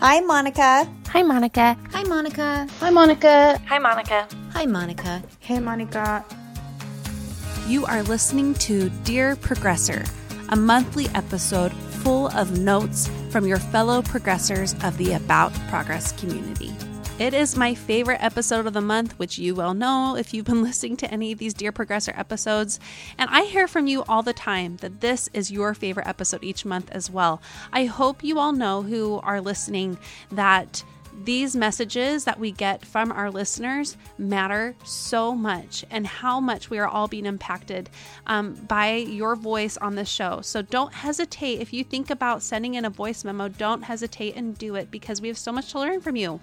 Hi, Monica. Hi, Monica. Hi, Monica. Hi, Monica. Hi, Monica. Hi, Monica. Hey, Monica. You are listening to Dear Progressor, a monthly episode full of notes from your fellow progressors of the About Progress community. It is my favorite episode of the month, which you well know if you've been listening to any of these Dear Progressor episodes. And I hear from you all the time that this is your favorite episode each month as well. I hope you all know who are listening that these messages that we get from our listeners matter so much and how much we are all being impacted um, by your voice on the show. So don't hesitate. If you think about sending in a voice memo, don't hesitate and do it because we have so much to learn from you.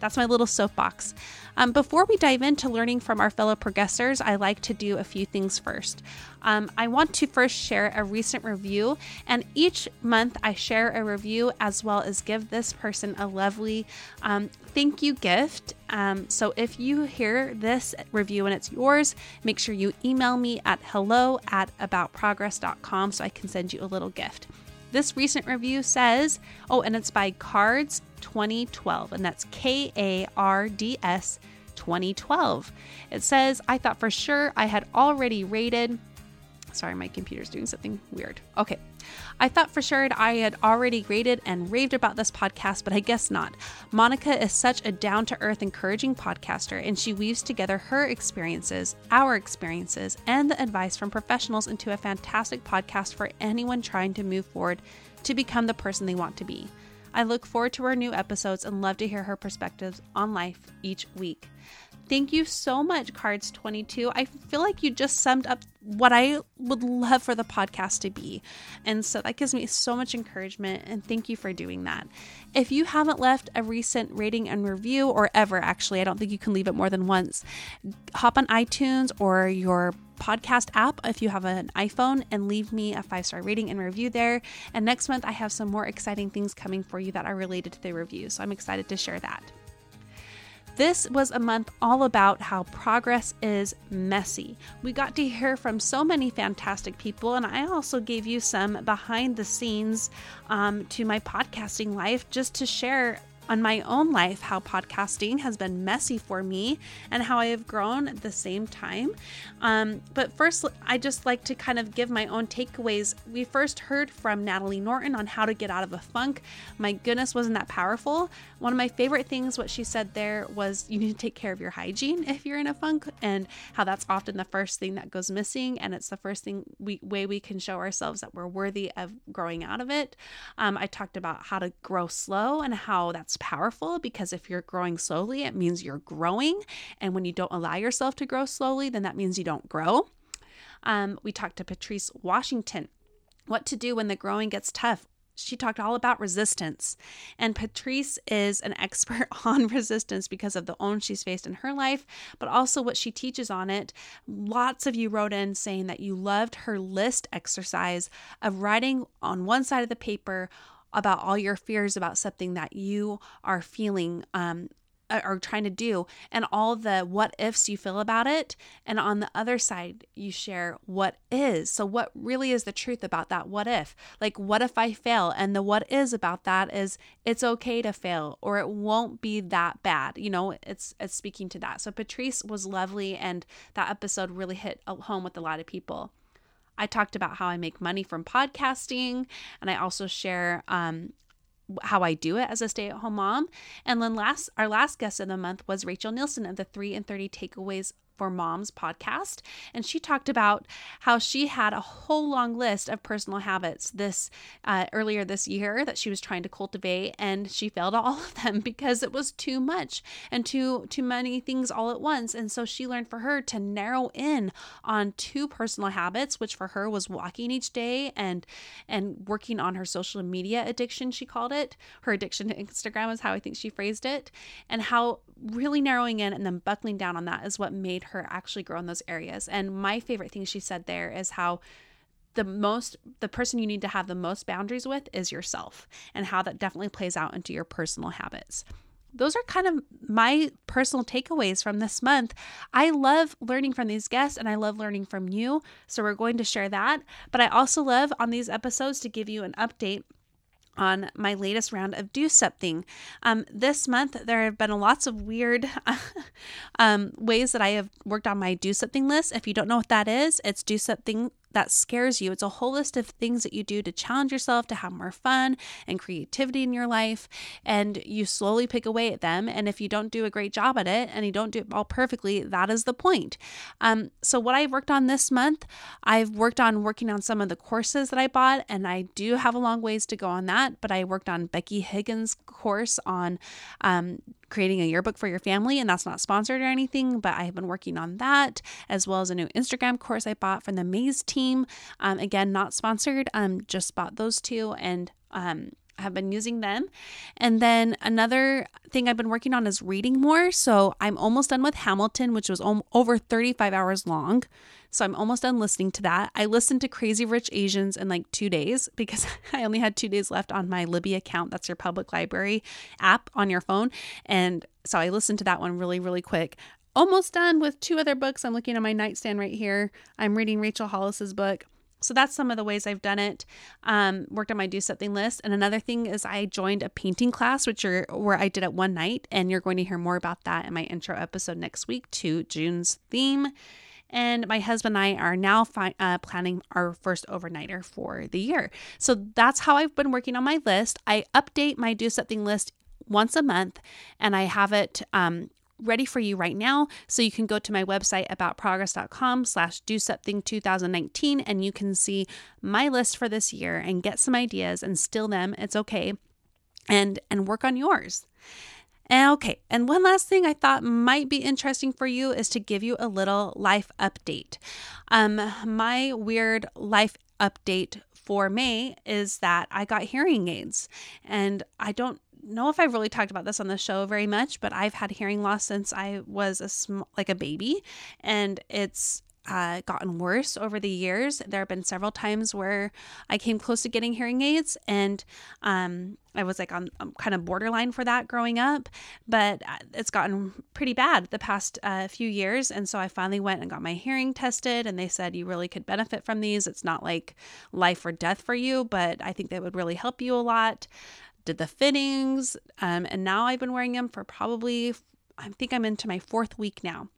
That's my little soapbox. Um, before we dive into learning from our fellow progressors, I like to do a few things first. Um, I want to first share a recent review, and each month I share a review as well as give this person a lovely um, thank you gift. Um, so if you hear this review and it's yours, make sure you email me at hello at aboutprogress.com so I can send you a little gift. This recent review says, oh, and it's by Cards 2012, and that's K A R D S 2012. It says, I thought for sure I had already rated. Sorry, my computer's doing something weird. Okay. I thought for sure I had already rated and raved about this podcast, but I guess not. Monica is such a down to earth, encouraging podcaster, and she weaves together her experiences, our experiences, and the advice from professionals into a fantastic podcast for anyone trying to move forward to become the person they want to be. I look forward to her new episodes and love to hear her perspectives on life each week. Thank you so much, Cards 22. I feel like you just summed up what I would love for the podcast to be. And so that gives me so much encouragement. And thank you for doing that. If you haven't left a recent rating and review, or ever actually, I don't think you can leave it more than once, hop on iTunes or your podcast app if you have an iPhone and leave me a five star rating and review there. And next month, I have some more exciting things coming for you that are related to the review. So I'm excited to share that. This was a month all about how progress is messy. We got to hear from so many fantastic people, and I also gave you some behind the scenes um, to my podcasting life just to share on my own life how podcasting has been messy for me and how I have grown at the same time. Um, but first, I just like to kind of give my own takeaways. We first heard from Natalie Norton on how to get out of a funk. My goodness, wasn't that powerful? One of my favorite things, what she said there was you need to take care of your hygiene if you're in a funk, and how that's often the first thing that goes missing, and it's the first thing we way we can show ourselves that we're worthy of growing out of it. Um, I talked about how to grow slow and how that's powerful because if you're growing slowly, it means you're growing. And when you don't allow yourself to grow slowly, then that means you don't grow. Um, we talked to Patrice Washington. What to do when the growing gets tough she talked all about resistance. And Patrice is an expert on resistance because of the own she's faced in her life, but also what she teaches on it. Lots of you wrote in saying that you loved her list exercise of writing on one side of the paper about all your fears about something that you are feeling um, are trying to do and all the what ifs you feel about it. And on the other side, you share what is. So, what really is the truth about that what if? Like, what if I fail? And the what is about that is it's okay to fail or it won't be that bad. You know, it's, it's speaking to that. So, Patrice was lovely and that episode really hit home with a lot of people. I talked about how I make money from podcasting, and I also share um, how I do it as a stay-at-home mom. And then last our last guest of the month was Rachel Nielsen of the 3 in 30 takeaways for Moms podcast. And she talked about how she had a whole long list of personal habits this uh, earlier this year that she was trying to cultivate, and she failed all of them because it was too much and too too many things all at once. And so she learned for her to narrow in on two personal habits, which for her was walking each day and and working on her social media addiction. She called it her addiction to Instagram is how I think she phrased it, and how really narrowing in and then buckling down on that is what made her actually grow in those areas. And my favorite thing she said there is how the most the person you need to have the most boundaries with is yourself and how that definitely plays out into your personal habits those are kind of my personal takeaways from this month. I love learning from these guests and I love learning from you. So we're going to share that. But I also love on these episodes to give you an update on my latest round of Do Something. Um, this month, there have been lots of weird um, ways that I have worked on my Do Something list. If you don't know what that is, it's Do Something that scares you. It's a whole list of things that you do to challenge yourself, to have more fun and creativity in your life. And you slowly pick away at them. And if you don't do a great job at it and you don't do it all perfectly, that is the point. Um, so, what I've worked on this month, I've worked on working on some of the courses that I bought, and I do have a long ways to go on that. But I worked on Becky Higgins' course on um, creating a yearbook for your family, and that's not sponsored or anything, but I have been working on that as well as a new Instagram course I bought from the Maze team. Um, again, not sponsored, um, just bought those two and um, have been using them. And then another thing I've been working on is reading more. So I'm almost done with Hamilton, which was over 35 hours long. So I'm almost done listening to that. I listened to Crazy Rich Asians in like two days because I only had two days left on my Libby account. That's your public library app on your phone. And so I listened to that one really, really quick. Almost done with two other books. I'm looking at my nightstand right here. I'm reading Rachel Hollis's book. So that's some of the ways I've done it. Um, worked on my do something list. And another thing is I joined a painting class, which are where I did it one night, and you're going to hear more about that in my intro episode next week to June's theme. And my husband and I are now fi- uh, planning our first overnighter for the year. So that's how I've been working on my list. I update my do something list once a month and I have it um, ready for you right now. So you can go to my website aboutprogress.com slash do something 2019 and you can see my list for this year and get some ideas and steal them. It's okay. And and work on yours. Okay, and one last thing I thought might be interesting for you is to give you a little life update. Um, my weird life update for May is that I got hearing aids, and I don't know if I've really talked about this on the show very much, but I've had hearing loss since I was a sm- like a baby, and it's uh, gotten worse over the years. There have been several times where I came close to getting hearing aids, and um, I was like on, on, kind of borderline for that growing up. But uh, it's gotten pretty bad the past uh, few years, and so I finally went and got my hearing tested, and they said you really could benefit from these. It's not like life or death for you, but I think they would really help you a lot did the fittings, um, and now I've been wearing them for probably, I think I'm into my fourth week now.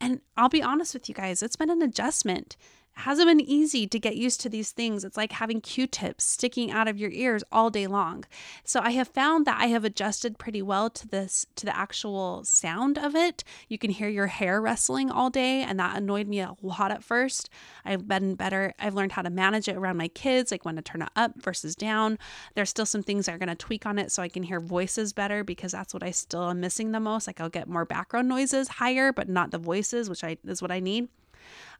And I'll be honest with you guys, it's been an adjustment hasn't been easy to get used to these things. It's like having Q-tips sticking out of your ears all day long. So I have found that I have adjusted pretty well to this to the actual sound of it. You can hear your hair rustling all day and that annoyed me a lot at first. I've been better. I've learned how to manage it around my kids, like when to turn it up versus down. There's still some things are going to tweak on it so I can hear voices better because that's what I still am missing the most. Like I'll get more background noises higher, but not the voices, which I is what I need.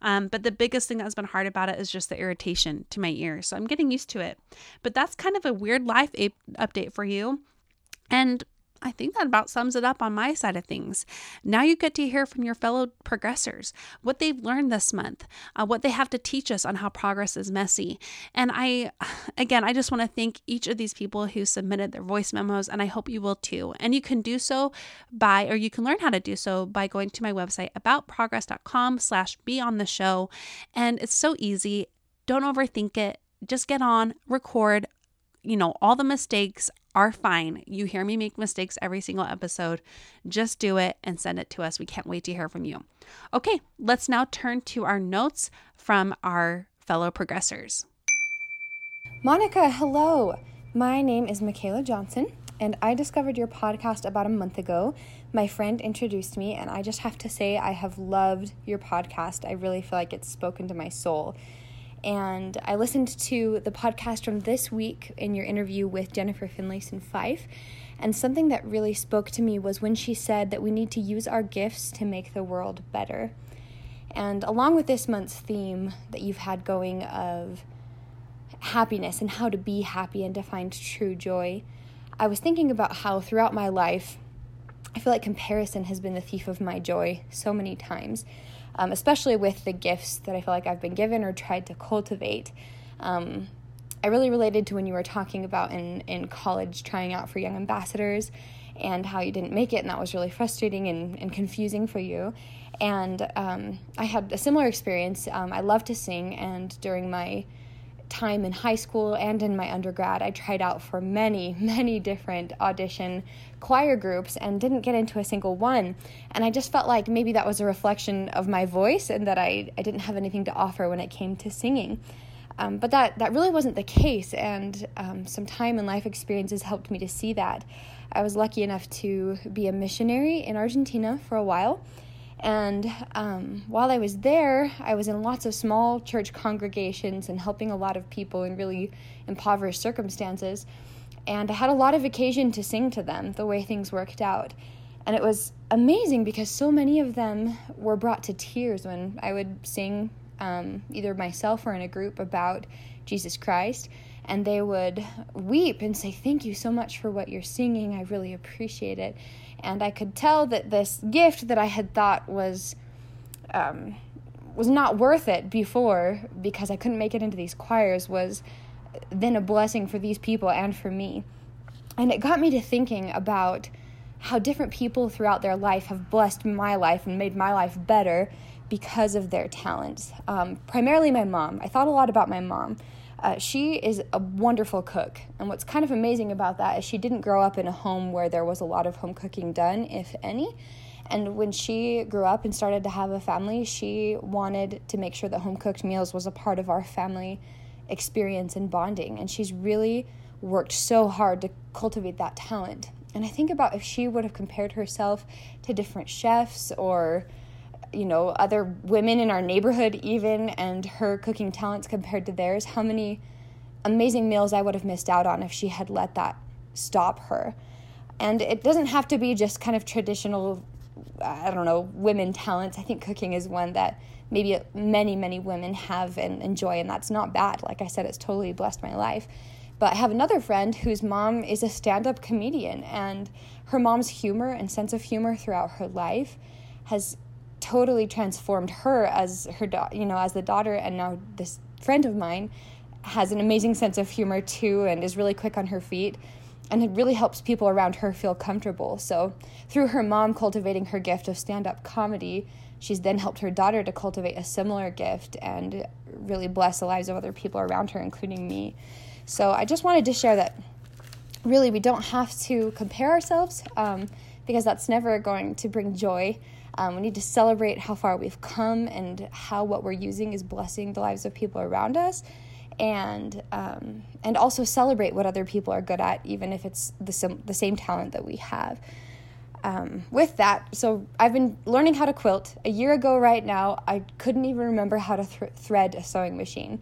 Um, but the biggest thing that's been hard about it is just the irritation to my ears. So I'm getting used to it. But that's kind of a weird life update for you. And I think that about sums it up on my side of things. Now you get to hear from your fellow progressors what they've learned this month, uh, what they have to teach us on how progress is messy. And I, again, I just want to thank each of these people who submitted their voice memos, and I hope you will too. And you can do so by, or you can learn how to do so by going to my website aboutprogress.com slash be on the show. And it's so easy. Don't overthink it. Just get on, record, you know, all the mistakes are fine. You hear me make mistakes every single episode. Just do it and send it to us. We can't wait to hear from you. Okay, let's now turn to our notes from our fellow progressors. Monica, hello. My name is Michaela Johnson, and I discovered your podcast about a month ago. My friend introduced me, and I just have to say, I have loved your podcast. I really feel like it's spoken to my soul. And I listened to the podcast from this week in your interview with Jennifer Finlayson Fife. And something that really spoke to me was when she said that we need to use our gifts to make the world better. And along with this month's theme that you've had going of happiness and how to be happy and to find true joy, I was thinking about how throughout my life, I feel like comparison has been the thief of my joy so many times um, especially with the gifts that I feel like I've been given or tried to cultivate. Um, I really related to when you were talking about in, in college trying out for Young Ambassadors and how you didn't make it, and that was really frustrating and, and confusing for you. And um, I had a similar experience. Um, I love to sing, and during my time in high school and in my undergrad, I tried out for many, many different audition choir groups and didn't get into a single one. And I just felt like maybe that was a reflection of my voice and that I, I didn't have anything to offer when it came to singing. Um, but that, that really wasn't the case, and um, some time and life experiences helped me to see that. I was lucky enough to be a missionary in Argentina for a while. And um, while I was there, I was in lots of small church congregations and helping a lot of people in really impoverished circumstances. And I had a lot of occasion to sing to them the way things worked out. And it was amazing because so many of them were brought to tears when I would sing um, either myself or in a group about Jesus Christ. And they would weep and say, Thank you so much for what you're singing. I really appreciate it. And I could tell that this gift that I had thought was. Um, was not worth it before because I couldn't make it into these choirs was then a blessing for these people and for me. And it got me to thinking about how different people throughout their life have blessed my life and made my life better because of their talents. Um, primarily, my mom. I thought a lot about my mom. Uh, she is a wonderful cook. And what's kind of amazing about that is she didn't grow up in a home where there was a lot of home cooking done, if any. And when she grew up and started to have a family, she wanted to make sure that home cooked meals was a part of our family experience and bonding. And she's really worked so hard to cultivate that talent. And I think about if she would have compared herself to different chefs or you know, other women in our neighborhood, even, and her cooking talents compared to theirs, how many amazing meals I would have missed out on if she had let that stop her. And it doesn't have to be just kind of traditional, uh, I don't know, women talents. I think cooking is one that maybe many, many women have and enjoy, and that's not bad. Like I said, it's totally blessed my life. But I have another friend whose mom is a stand up comedian, and her mom's humor and sense of humor throughout her life has totally transformed her as her da- you know as the daughter and now this friend of mine has an amazing sense of humor too and is really quick on her feet and it really helps people around her feel comfortable. So through her mom cultivating her gift of stand-up comedy she's then helped her daughter to cultivate a similar gift and really bless the lives of other people around her including me. So i just wanted to share that really we don't have to compare ourselves um, because that's never going to bring joy um, we need to celebrate how far we've come and how what we're using is blessing the lives of people around us. And um, and also celebrate what other people are good at, even if it's the, sim- the same talent that we have. Um, with that, so I've been learning how to quilt. A year ago, right now, I couldn't even remember how to th- thread a sewing machine.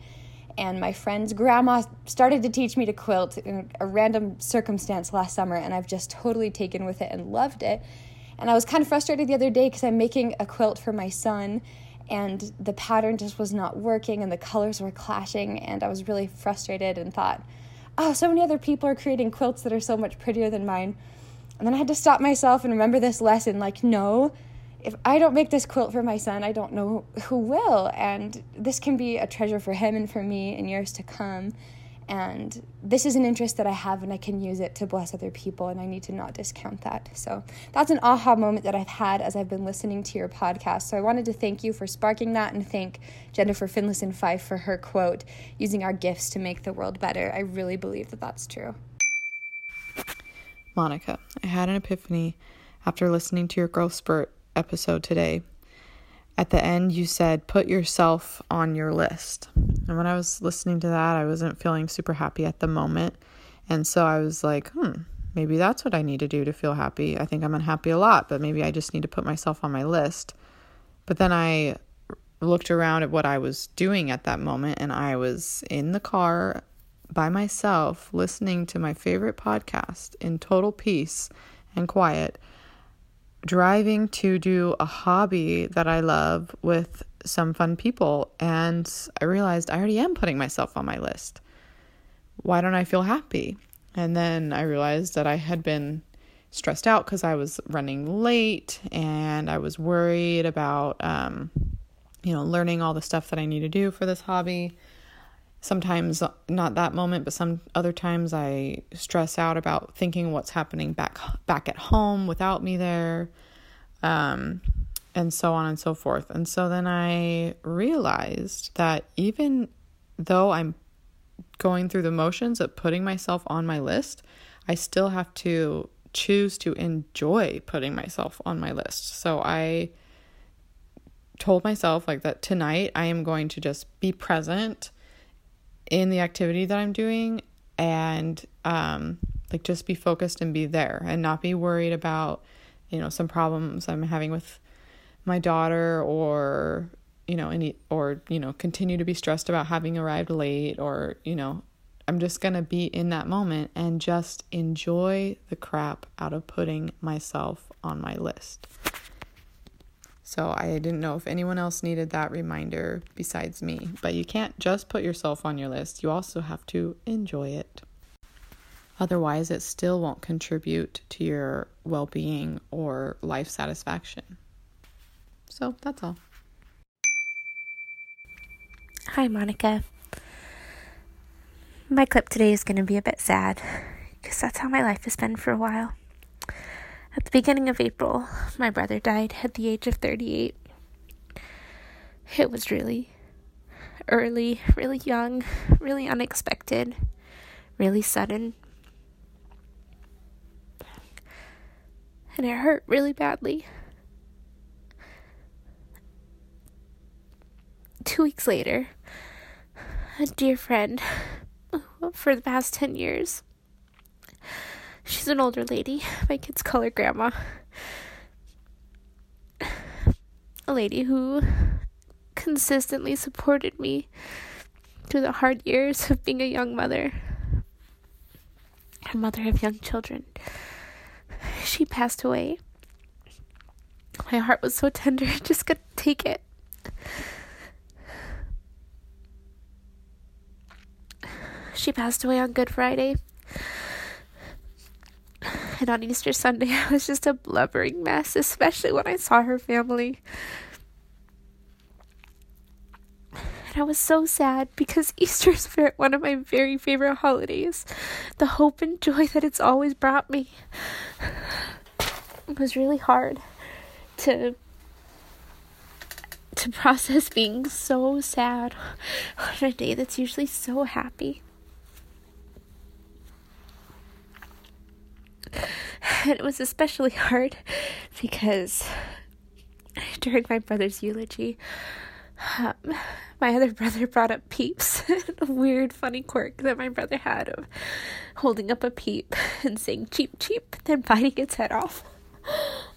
And my friend's grandma started to teach me to quilt in a random circumstance last summer, and I've just totally taken with it and loved it. And I was kind of frustrated the other day because I'm making a quilt for my son and the pattern just was not working and the colors were clashing and I was really frustrated and thought, oh, so many other people are creating quilts that are so much prettier than mine. And then I had to stop myself and remember this lesson like, no, if I don't make this quilt for my son, I don't know who will. And this can be a treasure for him and for me in years to come and this is an interest that I have and I can use it to bless other people and I need to not discount that. So that's an aha moment that I've had as I've been listening to your podcast. So I wanted to thank you for sparking that and thank Jennifer Finlayson Fife for her quote, using our gifts to make the world better. I really believe that that's true. Monica, I had an epiphany after listening to your growth spurt episode today at the end you said put yourself on your list. And when I was listening to that, I wasn't feeling super happy at the moment. And so I was like, hmm, maybe that's what I need to do to feel happy. I think I'm unhappy a lot, but maybe I just need to put myself on my list. But then I looked around at what I was doing at that moment, and I was in the car by myself listening to my favorite podcast in total peace and quiet driving to do a hobby that I love with some fun people. And I realized I already am putting myself on my list. Why don't I feel happy? And then I realized that I had been stressed out because I was running late and I was worried about, um, you know, learning all the stuff that I need to do for this hobby sometimes not that moment but some other times i stress out about thinking what's happening back back at home without me there um and so on and so forth and so then i realized that even though i'm going through the motions of putting myself on my list, I still have to choose to enjoy putting myself on my list. So I told myself like that tonight I am going to just be present in the activity that I'm doing and um like just be focused and be there and not be worried about you know some problems I'm having with my daughter or you know any or you know continue to be stressed about having arrived late or you know I'm just going to be in that moment and just enjoy the crap out of putting myself on my list. So I didn't know if anyone else needed that reminder besides me, but you can't just put yourself on your list. You also have to enjoy it. Otherwise, it still won't contribute to your well being or life satisfaction. So that's all. Hi, Monica. My clip today is going to be a bit sad because that's how my life has been for a while. At the beginning of April, my brother died at the age of 38. It was really early, really young, really unexpected, really sudden. And it hurt really badly. Two weeks later, a dear friend for the past 10 years. She's an older lady. My kids call her Grandma. A lady who consistently supported me through the hard years of being a young mother, a mother of young children. She passed away. My heart was so tender, I just couldn't take it. She passed away on Good Friday. And on Easter Sunday, I was just a blubbering mess, especially when I saw her family. And I was so sad because Easter is one of my very favorite holidays. The hope and joy that it's always brought me. It was really hard to to process being so sad on a day that's usually so happy. And it was especially hard because during my brother's eulogy, um, my other brother brought up peeps, a weird, funny quirk that my brother had of holding up a peep and saying cheep, cheep, then biting its head off.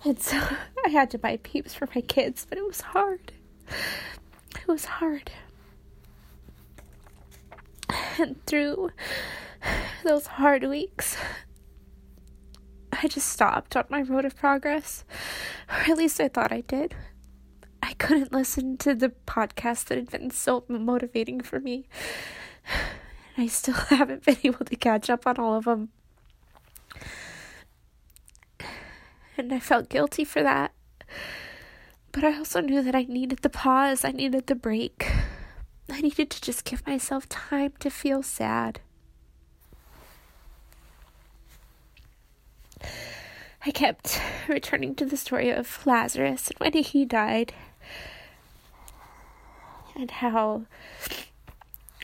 And so I had to buy peeps for my kids, but it was hard. It was hard. And through those hard weeks, I just stopped on my road of progress. Or at least I thought I did. I couldn't listen to the podcast that had been so motivating for me. And I still haven't been able to catch up on all of them. And I felt guilty for that. But I also knew that I needed the pause, I needed the break. I needed to just give myself time to feel sad. I kept returning to the story of Lazarus and when he died, and how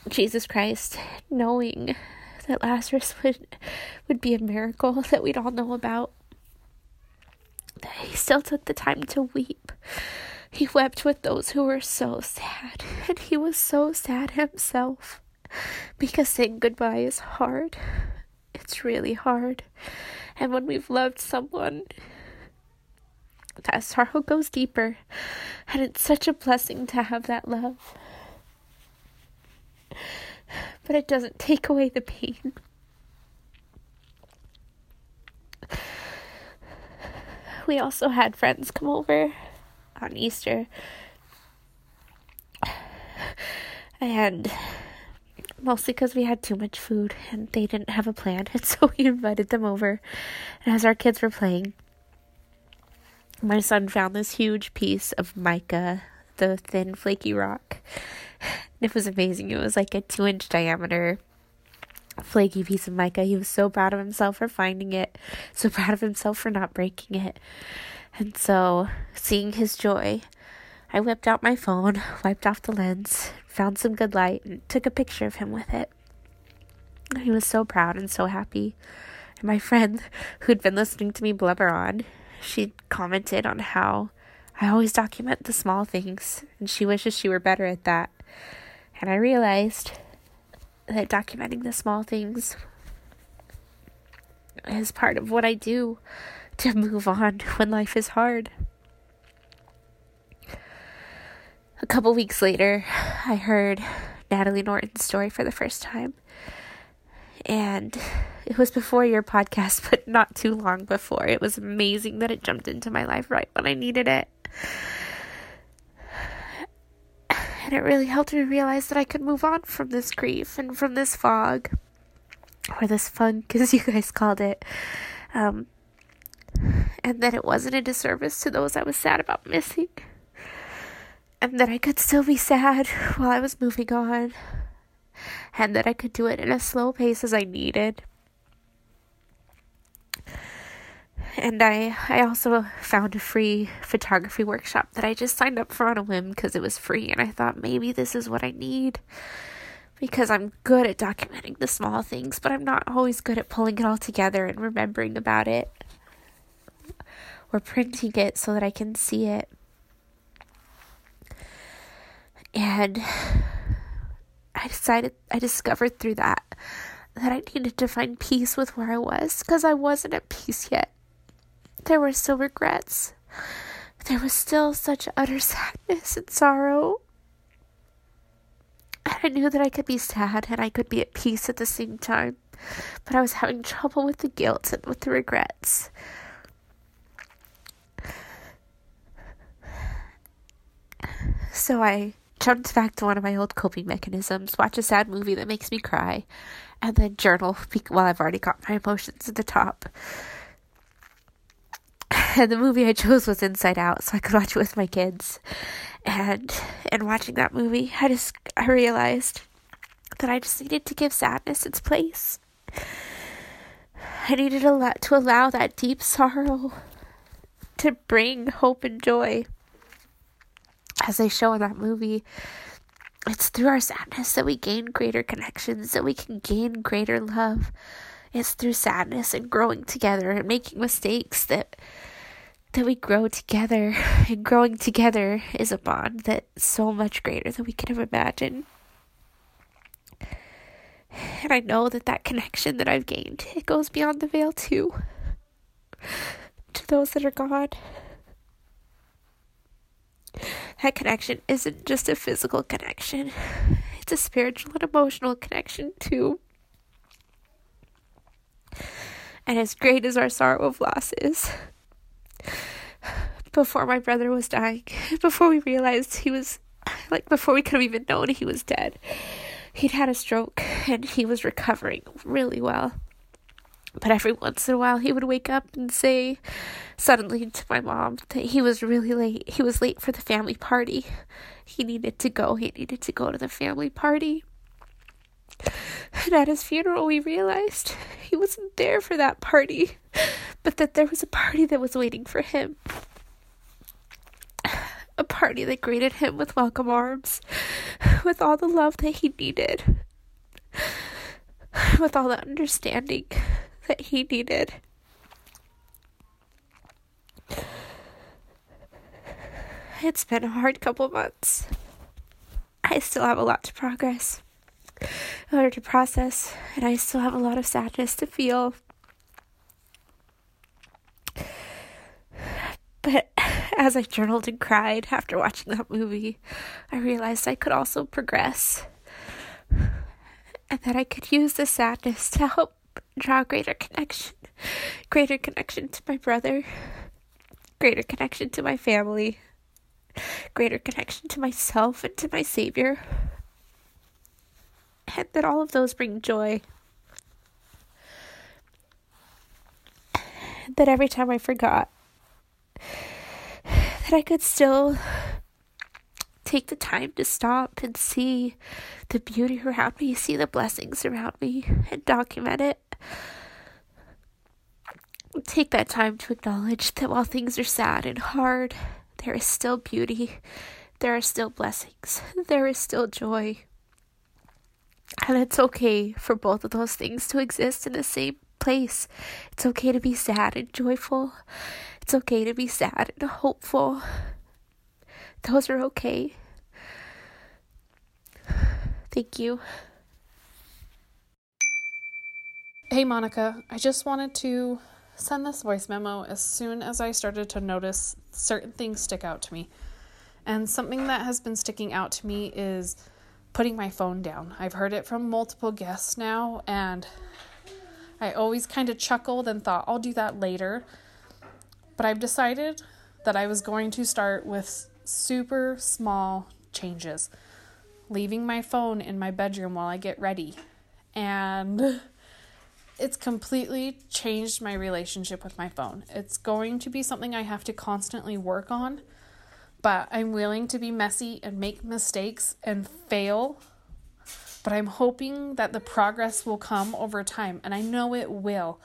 Jesus Christ, knowing that Lazarus would would be a miracle that we'd all know about, that he still took the time to weep. He wept with those who were so sad, and he was so sad himself because saying goodbye is hard. It's really hard. And when we've loved someone, that sorrow goes deeper. And it's such a blessing to have that love. But it doesn't take away the pain. We also had friends come over on Easter. And mostly because we had too much food and they didn't have a plan. And so we invited them over. And as our kids were playing, my son found this huge piece of mica, the thin, flaky rock. It was amazing. It was like a two inch diameter flaky piece of mica. He was so proud of himself for finding it, so proud of himself for not breaking it. And so, seeing his joy, I whipped out my phone, wiped off the lens, found some good light, and took a picture of him with it. He was so proud and so happy. And my friend, who'd been listening to me blubber on, she commented on how I always document the small things, and she wishes she were better at that. And I realized that documenting the small things is part of what I do to move on when life is hard. A couple weeks later, I heard Natalie Norton's story for the first time. And it was before your podcast, but not too long before. It was amazing that it jumped into my life right when I needed it. And it really helped me realize that I could move on from this grief and from this fog, or this funk, as you guys called it. Um, and that it wasn't a disservice to those I was sad about missing. And that I could still be sad while I was moving on. And that I could do it in a slow pace as I needed. And I, I also found a free photography workshop that I just signed up for on a whim because it was free. And I thought maybe this is what I need because I'm good at documenting the small things, but I'm not always good at pulling it all together and remembering about it or printing it so that I can see it. And I decided, I discovered through that that I needed to find peace with where I was because I wasn't at peace yet. There were still regrets. There was still such utter sadness and sorrow. And I knew that I could be sad and I could be at peace at the same time. But I was having trouble with the guilt and with the regrets. So I jumped back to one of my old coping mechanisms, watch a sad movie that makes me cry, and then journal while I've already got my emotions at the top. And the movie I chose was Inside Out, so I could watch it with my kids. And in watching that movie, I just I realized that I just needed to give sadness its place. I needed to allow, to allow that deep sorrow to bring hope and joy as they show in that movie, it's through our sadness that we gain greater connections, that we can gain greater love. It's through sadness and growing together and making mistakes that that we grow together. And growing together is a bond that's so much greater than we could have imagined. And I know that that connection that I've gained, it goes beyond the veil too. To those that are gone that connection isn't just a physical connection, it's a spiritual and emotional connection too. And as great as our sorrow of loss is, before my brother was dying, before we realized he was, like, before we could have even known he was dead, he'd had a stroke and he was recovering really well. But every once in a while, he would wake up and say suddenly to my mom that he was really late. He was late for the family party. He needed to go. He needed to go to the family party. And at his funeral, we realized he wasn't there for that party, but that there was a party that was waiting for him. A party that greeted him with welcome arms, with all the love that he needed, with all the understanding that he needed. It's been a hard couple months. I still have a lot to progress, or to process, and I still have a lot of sadness to feel. But as I journaled and cried after watching that movie, I realized I could also progress. And that I could use the sadness to help draw greater connection, greater connection to my brother, greater connection to my family, greater connection to myself and to my Savior. And that all of those bring joy. That every time I forgot, that I could still take the time to stop and see the beauty around me, see the blessings around me, and document it. Take that time to acknowledge that while things are sad and hard, there is still beauty, there are still blessings, there is still joy. And it's okay for both of those things to exist in the same place. It's okay to be sad and joyful. It's okay to be sad and hopeful. Those are okay. Thank you. Hey, Monica, I just wanted to send this voice memo as soon as I started to notice certain things stick out to me. And something that has been sticking out to me is putting my phone down. I've heard it from multiple guests now, and I always kind of chuckled and thought, I'll do that later. But I've decided that I was going to start with super small changes, leaving my phone in my bedroom while I get ready. And it's completely changed my relationship with my phone. It's going to be something I have to constantly work on, but I'm willing to be messy and make mistakes and fail. But I'm hoping that the progress will come over time, and I know it will.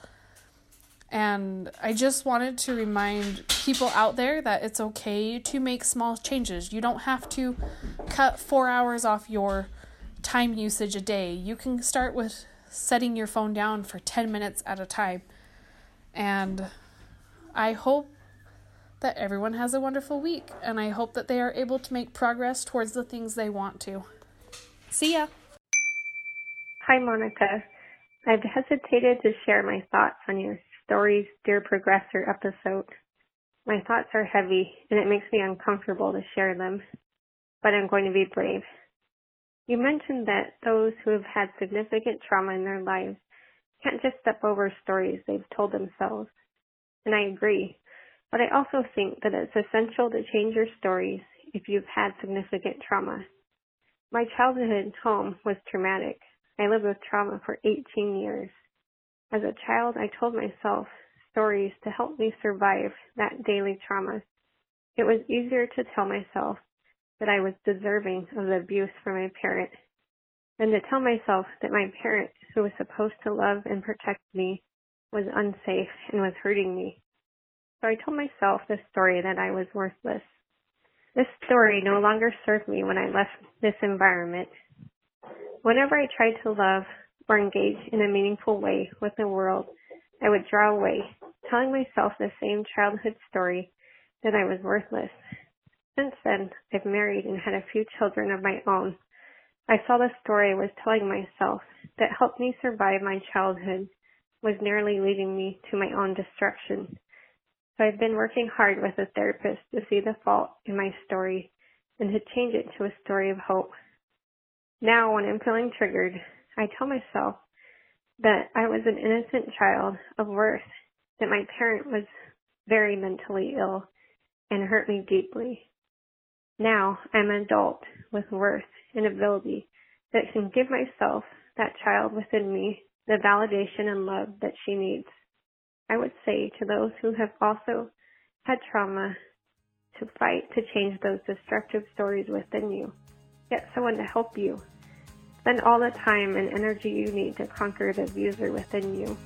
And I just wanted to remind people out there that it's okay to make small changes. You don't have to cut four hours off your time usage a day. You can start with setting your phone down for 10 minutes at a time. And I hope that everyone has a wonderful week, and I hope that they are able to make progress towards the things they want to. See ya! Hi, Monica. I've hesitated to share my thoughts on your Stories Dear Progressor episode. My thoughts are heavy, and it makes me uncomfortable to share them, but I'm going to be brave. You mentioned that those who have had significant trauma in their lives can't just step over stories they've told themselves. And I agree. But I also think that it's essential to change your stories if you've had significant trauma. My childhood home was traumatic. I lived with trauma for 18 years. As a child, I told myself stories to help me survive that daily trauma. It was easier to tell myself that I was deserving of the abuse from my parent, and to tell myself that my parent, who was supposed to love and protect me, was unsafe and was hurting me. So I told myself this story that I was worthless. This story no longer served me when I left this environment. Whenever I tried to love or engage in a meaningful way with the world, I would draw away, telling myself the same childhood story that I was worthless since then, I've married and had a few children of my own. I saw the story I was telling myself that helped me survive my childhood was nearly leading me to my own destruction. So I've been working hard with a therapist to see the fault in my story and to change it to a story of hope. Now, when I'm feeling triggered, I tell myself that I was an innocent child of worth, that my parent was very mentally ill and hurt me deeply. Now I'm an adult with worth and ability that can give myself, that child within me, the validation and love that she needs. I would say to those who have also had trauma to fight to change those destructive stories within you. Get someone to help you. Spend all the time and energy you need to conquer the abuser within you.